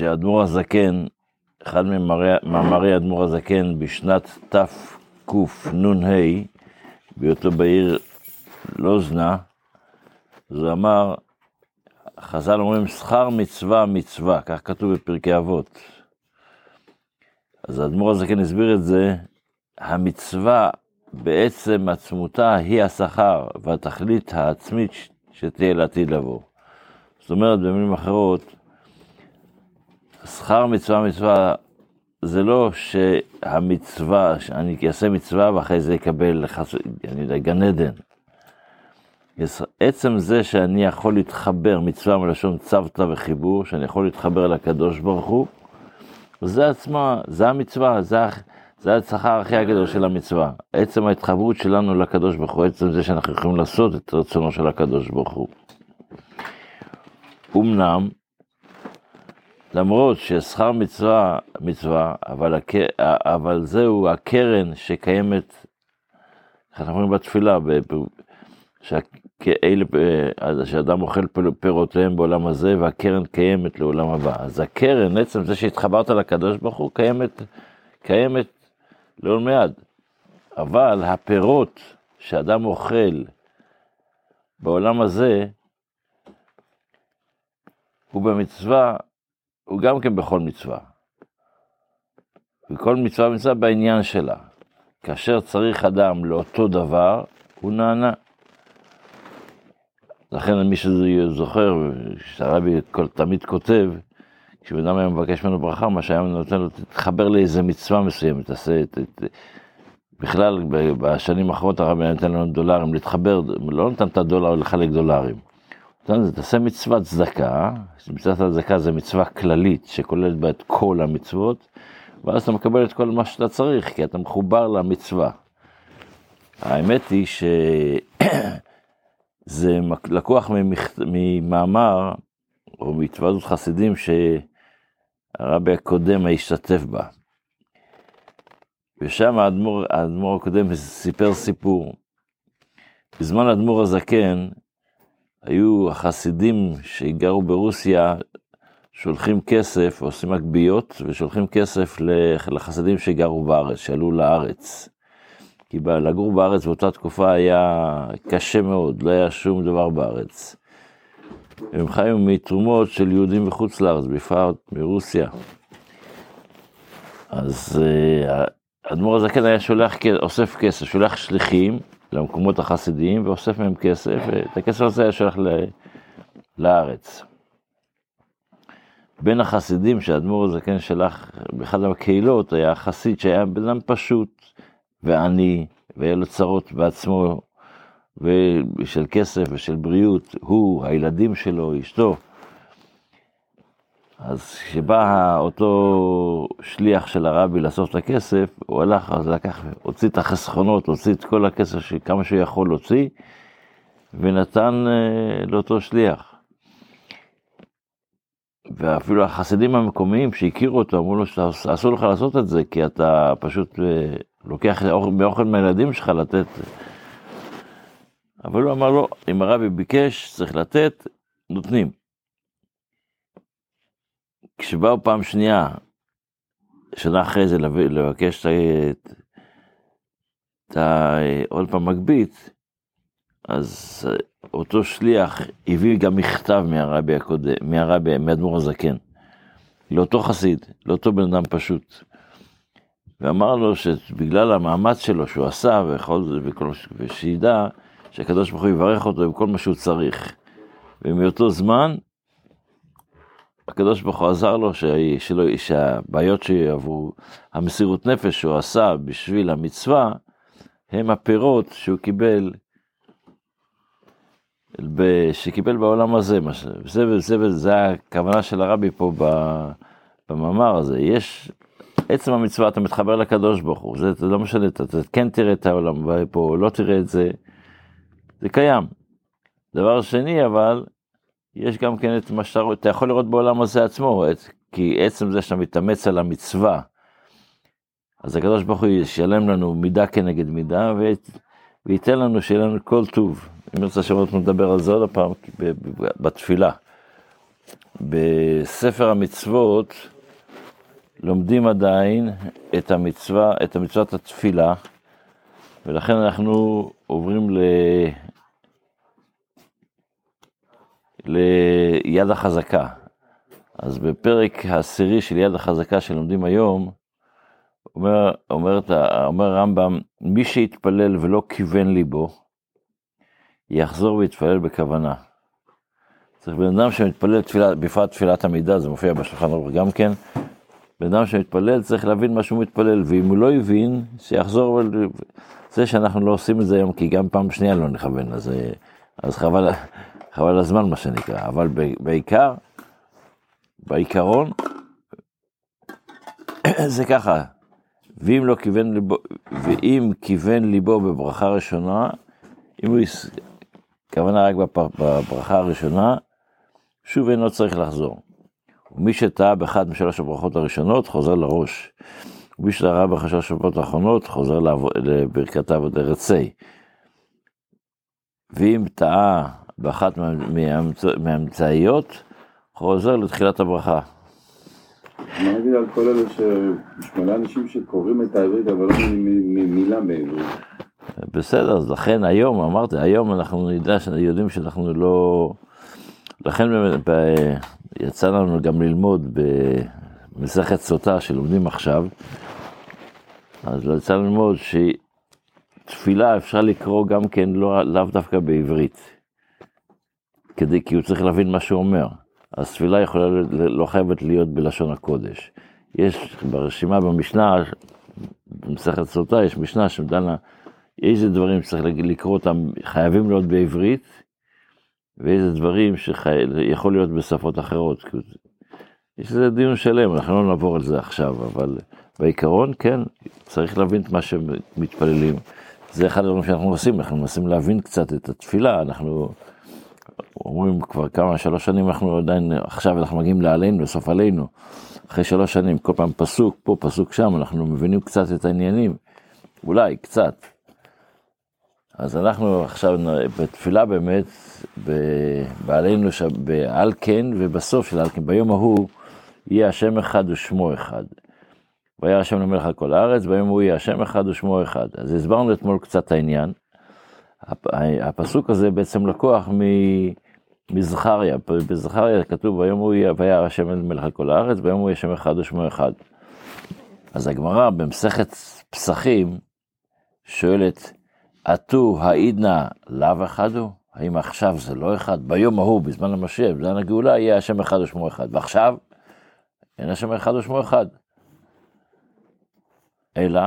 שאדמו"ר הזקן, אחד ממאמרי אדמו"ר הזקן בשנת תקנ"ה, בהיותו בעיר לוזנה, אז הוא אמר, חז"ל אומרים שכר מצווה מצווה, כך כתוב בפרקי אבות. אז האדמו"ר הזקן הסביר את זה, המצווה בעצם עצמותה היא השכר והתכלית העצמית שתהיה לעתיד לבוא. זאת אומרת, במילים אחרות, שכר מצווה מצווה זה לא שהמצווה, שאני אעשה מצווה ואחרי זה אקבל, אני יודע, גן עדן. עצם זה שאני יכול להתחבר, מצווה מלשון צוותא וחיבור, שאני יכול להתחבר לקדוש ברוך הוא, זה עצמה, זה המצווה, זה, זה השכר הכי הגדול של המצווה. עצם ההתחברות שלנו לקדוש ברוך הוא, עצם זה שאנחנו יכולים לעשות את רצונו של הקדוש ברוך הוא. אמנם, למרות ששכר מצווה, מצווה, אבל, הק... אבל זהו הקרן שקיימת, איך אנחנו אומרים בתפילה, כאלה, שאדם אוכל פירותיהם בעולם הזה, והקרן קיימת לעולם הבא. אז הקרן, עצם זה שהתחברת לקדוש ברוך הוא, קיימת, קיימת לעולם יד. אבל הפירות שאדם אוכל בעולם הזה, הוא במצווה, הוא גם כן בכל מצווה. וכל מצווה מצווה בעניין שלה. כאשר צריך אדם לאותו דבר, הוא נענה. לכן מי שזוכר, שהרבי תמיד כותב, כשבן אדם היה מבקש ממנו ברכה, מה שהיה נותן לו, תתחבר לאיזה מצווה מסוימת, תעשה, את... בכלל, בשנים האחרונות הרבי נותן לנו דולרים, להתחבר, לא נותן את הדולר לחלק דולרים. תעשה מצוות צדקה, מצוות הצדקה זה מצווה כללית שכוללת בה את כל המצוות, ואז אתה מקבל את כל מה שאתה צריך, כי אתה מחובר למצווה. האמת היא ש... זה לקוח ממאמר, או מהתוועדות חסידים שהרבי הקודם השתתף בה. ושם האדמו"ר, האדמו"ר הקודם סיפר סיפור. בזמן האדמו"ר הזקן, היו החסידים שגרו ברוסיה, שולחים כסף, עושים הגביות, ושולחים כסף לחסידים שגרו בארץ, שעלו לארץ. כי לגור בארץ באותה תקופה היה קשה מאוד, לא היה שום דבר בארץ. הם חיו מתרומות של יהודים מחוץ לארץ, בפרט מרוסיה. אז האדמו"ר uh, הזקן היה שולח, אוסף כסף, שולח שליחים למקומות החסידיים ואוסף מהם כסף, ואת הכסף הזה היה שולח ל, לארץ. בין החסידים שהאדמו"ר הזקן שלח באחד הקהילות היה חסיד שהיה בן אדם פשוט, ועני, והיה לו צרות בעצמו, ושל כסף ושל בריאות, הוא, הילדים שלו, אשתו. אז כשבא אותו שליח של הרבי לאסוף את הכסף, הוא הלך, אז לקח, הוציא את החסכונות, הוציא את כל הכסף, כמה שהוא יכול להוציא, ונתן uh, לאותו שליח. ואפילו החסידים המקומיים שהכירו אותו, אמרו לו שאסור לך לעשות את זה, כי אתה פשוט uh, לוקח מאוכל מהילדים שלך לתת. אבל הוא אמר לו, אם הרבי ביקש, צריך לתת, נותנים. כשבאו פעם שנייה, שנה אחרי זה לבקש את, את ה... עוד פעם מגבית, אז אותו שליח הביא גם מכתב מהרבי הקודם, מהרבי, מאדמו"ר הזקן, לאותו חסיד, לאותו בן אדם פשוט. ואמר לו שבגלל המאמץ שלו שהוא עשה, וכל זה, וכל, ושידע שהקדוש ברוך הוא יברך אותו עם כל מה שהוא צריך. ומאותו זמן, הקדוש ברוך הוא עזר לו שהבעיות שיעברו, המסירות נפש שהוא עשה בשביל המצווה, הם הפירות שהוא קיבל, שקיבל בעולם הזה. זה, וזה, זה הכוונה של הרבי פה במאמר הזה. יש עצם המצווה אתה מתחבר לקדוש ברוך הוא, זה, זה לא משנה, אתה, אתה כן תראה את העולם פה, לא תראה את זה, זה קיים. דבר שני אבל, יש גם כן את מה שאתה אתה יכול לראות בעולם הזה עצמו, את, כי עצם זה שאתה מתאמץ על המצווה, אז הקדוש ברוך הוא ישלם לנו מידה כנגד מידה, וייתן לנו שיהיה לנו כל טוב. אם רוצה שמות נדבר על זה עוד פעם בתפילה. בספר המצוות לומדים עדיין את המצווה, את המצוות התפילה, ולכן אנחנו עוברים ל... ליד החזקה. אז בפרק העשירי של יד החזקה שלומדים היום, אומר, אומר, אומר הרמב"ם, מי שיתפלל ולא כיוון ליבו, יחזור ויתפלל בכוונה. צריך בן אדם שמתפלל תפילה, בפרט תפילת עמידה, זה מופיע בשולחן ערוך גם כן, בן אדם שמתפלל צריך להבין מה שהוא מתפלל, ואם הוא לא הבין, שיחזור, זה שאנחנו לא עושים את זה היום, כי גם פעם שנייה לא נכוון, אז, אז חבל, חבל הזמן מה שנקרא, אבל בעיקר, בעיקרון, זה ככה, ואם לא כיוון ליבו, ואם כיוון ליבו בברכה ראשונה, אם הוא, כוונה רק בברכה הראשונה, שוב אינו צריך לחזור. ומי שטעה באחת משלוש הברכות הראשונות, חוזר לראש. ומי שטעה בחשש השבועות האחרונות, חוזר לברכת העבודה רצי. ואם טעה באחת מהאמצעיות, חוזר לתחילת הברכה. מה נגיד על כל אלה מלא אנשים שקוראים את העברית אבל לא מילה בעברית? בסדר, אז לכן היום, אמרתי, היום אנחנו נדע, יודעים שאנחנו לא... לכן יצא לנו גם ללמוד במסכת סוטה שלומדים עכשיו, אז לא יצא לנו ללמוד שתפילה אפשר לקרוא גם כן לא, לאו דווקא בעברית, כדי, כי הוא צריך להבין מה שהוא אומר. אז תפילה יכולה, לא חייבת להיות בלשון הקודש. יש ברשימה במשנה, במסכת סוטה, יש משנה שדנה איזה דברים שצריך לקרוא אותם, חייבים להיות בעברית, ואיזה דברים שיכול להיות בשפות אחרות. יש איזה דיון שלם, אנחנו לא נעבור על זה עכשיו, אבל בעיקרון, כן, צריך להבין את מה שמתפללים. זה אחד הדברים שאנחנו עושים, אנחנו מנסים להבין קצת את התפילה, אנחנו אומרים כבר כמה, שלוש שנים אנחנו עדיין, עכשיו אנחנו מגיעים לעלינו, לסוף עלינו, אחרי שלוש שנים, כל פעם פסוק פה, פסוק שם, אנחנו מבינים קצת את העניינים, אולי, קצת. אז אנחנו עכשיו בתפילה באמת, בעלינו, בעל כן, ובסוף של על כן, ביום ההוא, יהיה השם אחד ושמו אחד. והיה השם למלך על כל הארץ, ביום ההוא יהיה השם אחד ושמו אחד. אז הסברנו אתמול קצת העניין. הפסוק הזה בעצם לקוח מזכריה, בזכריה כתוב ההוא יהיה, והיה השם למלך על כל הארץ, ההוא יהיה השם אחד ושמו אחד. אז הגמרא במסכת פסחים שואלת, עטו העידנא לאו אחד הוא? האם עכשיו זה לא אחד? ביום ההוא, בזמן המשיח, בזמן הגאולה, יהיה השם אחד ושמו אחד. ועכשיו, אין השם אחד ושמו אחד. אלא,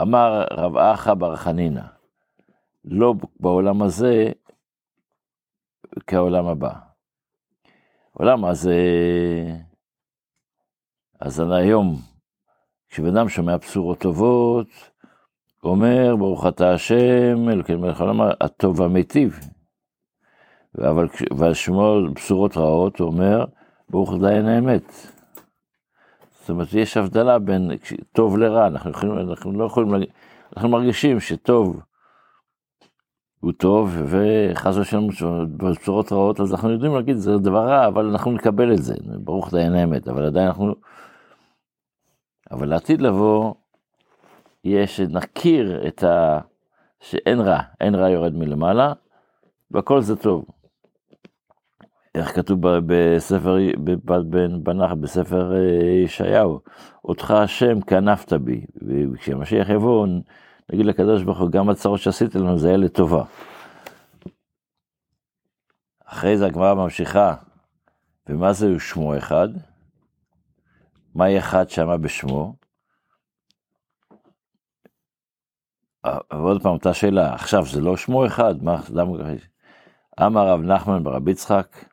אמר רב אחא בר חנינא, לא בעולם הזה כעולם הבא. עולם הזה, אז היום, כשבן אדם שומע בשורות טובות, אומר, ברוך אתה השם, אלוקים מלך העולם, הטוב והמיטיב. אבל שמו בשורות רעות, הוא אומר, ברוך דיין האמת. זאת אומרת, יש הבדלה בין טוב לרע, אנחנו, יכולים, אנחנו לא יכולים, אנחנו מרגישים שטוב הוא טוב, וחס ושלום בשורות רעות, אז אנחנו יודעים להגיד, זה דבר רע, אבל אנחנו נקבל את זה, ברוך דיין האמת, אבל עדיין אנחנו... אבל לעתיד לבוא, יש, נכיר את ה... שאין רע, אין רע יורד מלמעלה, והכל זה טוב. איך כתוב בספר, בנח, בספר אה, ישעיהו, אותך השם כנפת בי, וכשהמשיח יבוא, נגיד לקדוש ברוך הוא, גם הצרות שעשית לנו זה היה לטובה. אחרי זה הגמרא ממשיכה, ומה זה שמו אחד? מהי אחד שמה בשמו? ועוד פעם אותה שאלה, עכשיו זה לא שמו אחד, מה, למה אמר רב נחמן ברב יצחק,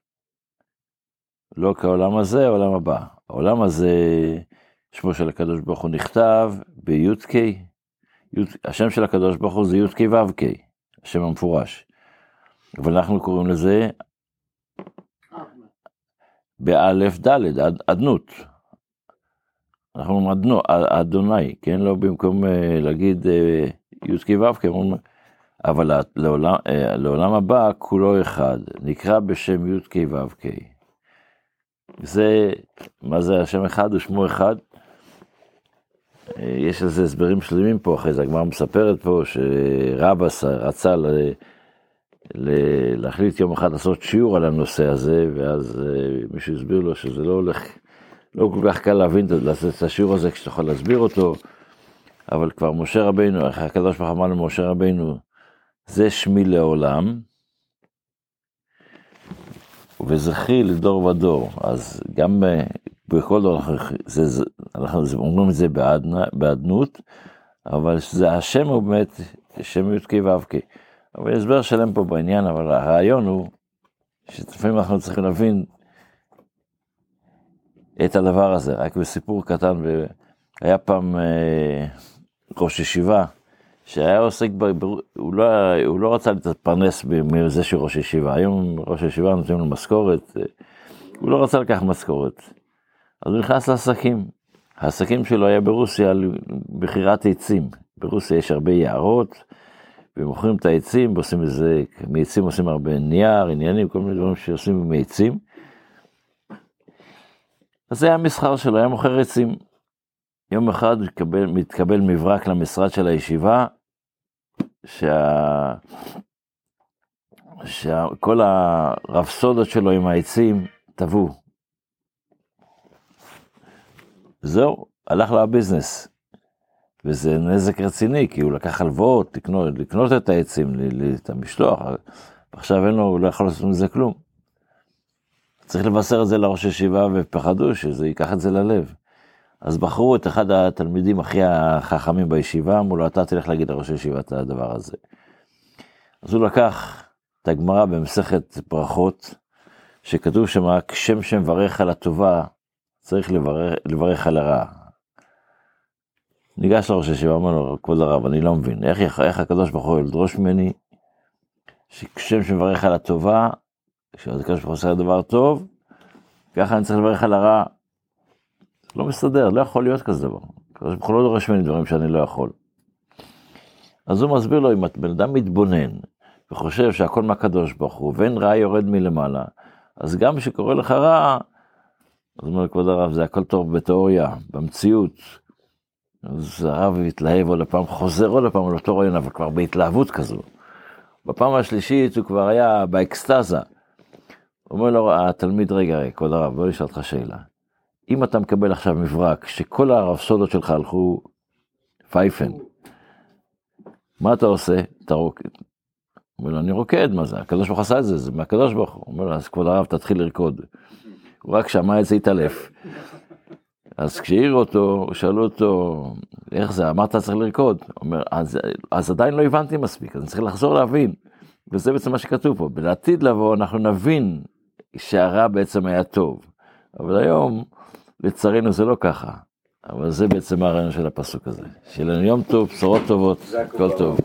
לא כעולם הזה, העולם הבא. העולם הזה, שמו של הקדוש ברוך הוא נכתב בי"ק, השם של הקדוש ברוך הוא זה י"ק ו"ק, השם המפורש. אבל אנחנו קוראים לזה באלף דלת, אדנות. אנחנו אומרים אדוני, כן? לא במקום אה, להגיד אה, י"ק ו"ק, אבל לעולם, אה, לעולם הבא כולו אחד, נקרא בשם י"ק ו"ק. זה, מה זה השם אחד ושמו אחד? אה, יש לזה הסברים שלמים פה, אחרי זה הגמרא מספרת פה שרבא רצה ל... ל- להחליט יום אחד לעשות שיעור על הנושא הזה, ואז אה, מישהו הסביר לו שזה לא הולך, לא כל כך קל להבין, את השיעור הזה כשאתה יכול להסביר אותו, אבל כבר משה רבינו, אחרי הקדוש ברוך הוא אמר למשה רבינו, זה שמי לעולם, וזכי לדור ודור. אז גם אה, בכל זה, אנחנו אומרים את זה בעדנות, אבל זה השם הוא באמת שם י"ק ו"ק. אבל הסבר שלם פה בעניין, אבל הרעיון הוא שלפעמים אנחנו צריכים להבין את הדבר הזה, רק בסיפור קטן, היה פעם אה, ראש ישיבה, שהיה עוסק, ב, הוא, לא, הוא לא רצה להתפרנס מזה שהוא ראש ישיבה, היום ראש ישיבה נותנים לו משכורת, אה, הוא לא רצה לקחת משכורת, אז הוא נכנס לעסקים, העסקים שלו היה ברוסיה על מכירת עצים, ברוסיה יש הרבה יערות, ומוכרים את העצים, ועושים איזה, מעצים עושים הרבה נייר, עניינים, כל מיני דברים שעושים מעצים. אז זה היה המסחר שלו, היה מוכר עצים. יום אחד מתקבל, מתקבל מברק למשרד של הישיבה, שה... שכל הרפסודות שלו עם העצים טבעו. זהו, הלך לביזנס. וזה נזק רציני, כי הוא לקח הלוואות, לקנות, לקנות את העצים, את המשלוח, ועכשיו אין לו, הוא לא יכול לעשות מזה כלום. צריך לבשר את זה לראש הישיבה, ופחדו שזה ייקח את זה ללב. אז בחרו את אחד התלמידים הכי החכמים בישיבה, אמרו לו, אתה תלך להגיד לראש הישיבה את הדבר הזה. אז הוא לקח את הגמרא במסכת ברכות, שכתוב שם, כשם שמברך על הטובה, צריך לברך, לברך על הרע. ניגש לראש הישיבה, אמר לו, כבוד הרב, אני לא מבין, איך, איך הקדוש ברוך הוא ידרוש ממני, שכשם שמברך על הטובה, כשהקדוש ברוך הוא עושה דבר טוב, ככה אני צריך לברך על הרע. לא מסתדר, לא יכול להיות כזה דבר. הקדוש ברוך הוא לא דורש ממני דברים שאני לא יכול. אז הוא מסביר לו, אם בן אדם מתבונן וחושב שהכל מהקדוש ברוך הוא, ואין רע יורד מלמעלה, אז גם כשקורה לך רע, אז אומר, כבוד הרב, זה הכל טוב בתיאוריה, במציאות, אז הרב התלהב עוד פעם, חוזר עוד פעם על אותו רעיון, אבל כבר בהתלהבות כזו. בפעם השלישית הוא כבר היה באקסטזה. אומר לו התלמיד, רגע, רגע, כבוד הרב, בוא נשאל אותך שאלה. אם אתה מקבל עכשיו מברק שכל הרפסודות שלך הלכו פייפן, מה אתה עושה? אתה רוקד. אומר לו, אני רוקד, מה זה? הקדוש ברוך עשה את זה, זה מהקדוש ברוך. הוא אומר לו, אז כבוד הרב, תתחיל לרקוד. הוא רק שמע את זה, התעלף. אז כשהעירו אותו, שאלו אותו, איך זה, אמרת צריך לרקוד? הוא אומר, אז, אז עדיין לא הבנתי מספיק, אז אני צריך לחזור להבין. וזה בעצם מה שכתוב פה, בעתיד לבוא אנחנו נבין שהרע בעצם היה טוב. אבל היום, לצערנו זה לא ככה. אבל זה בעצם הרעיון של הפסוק הזה. שיהיה לנו יום טוב, בשורות טובות, הכל טוב.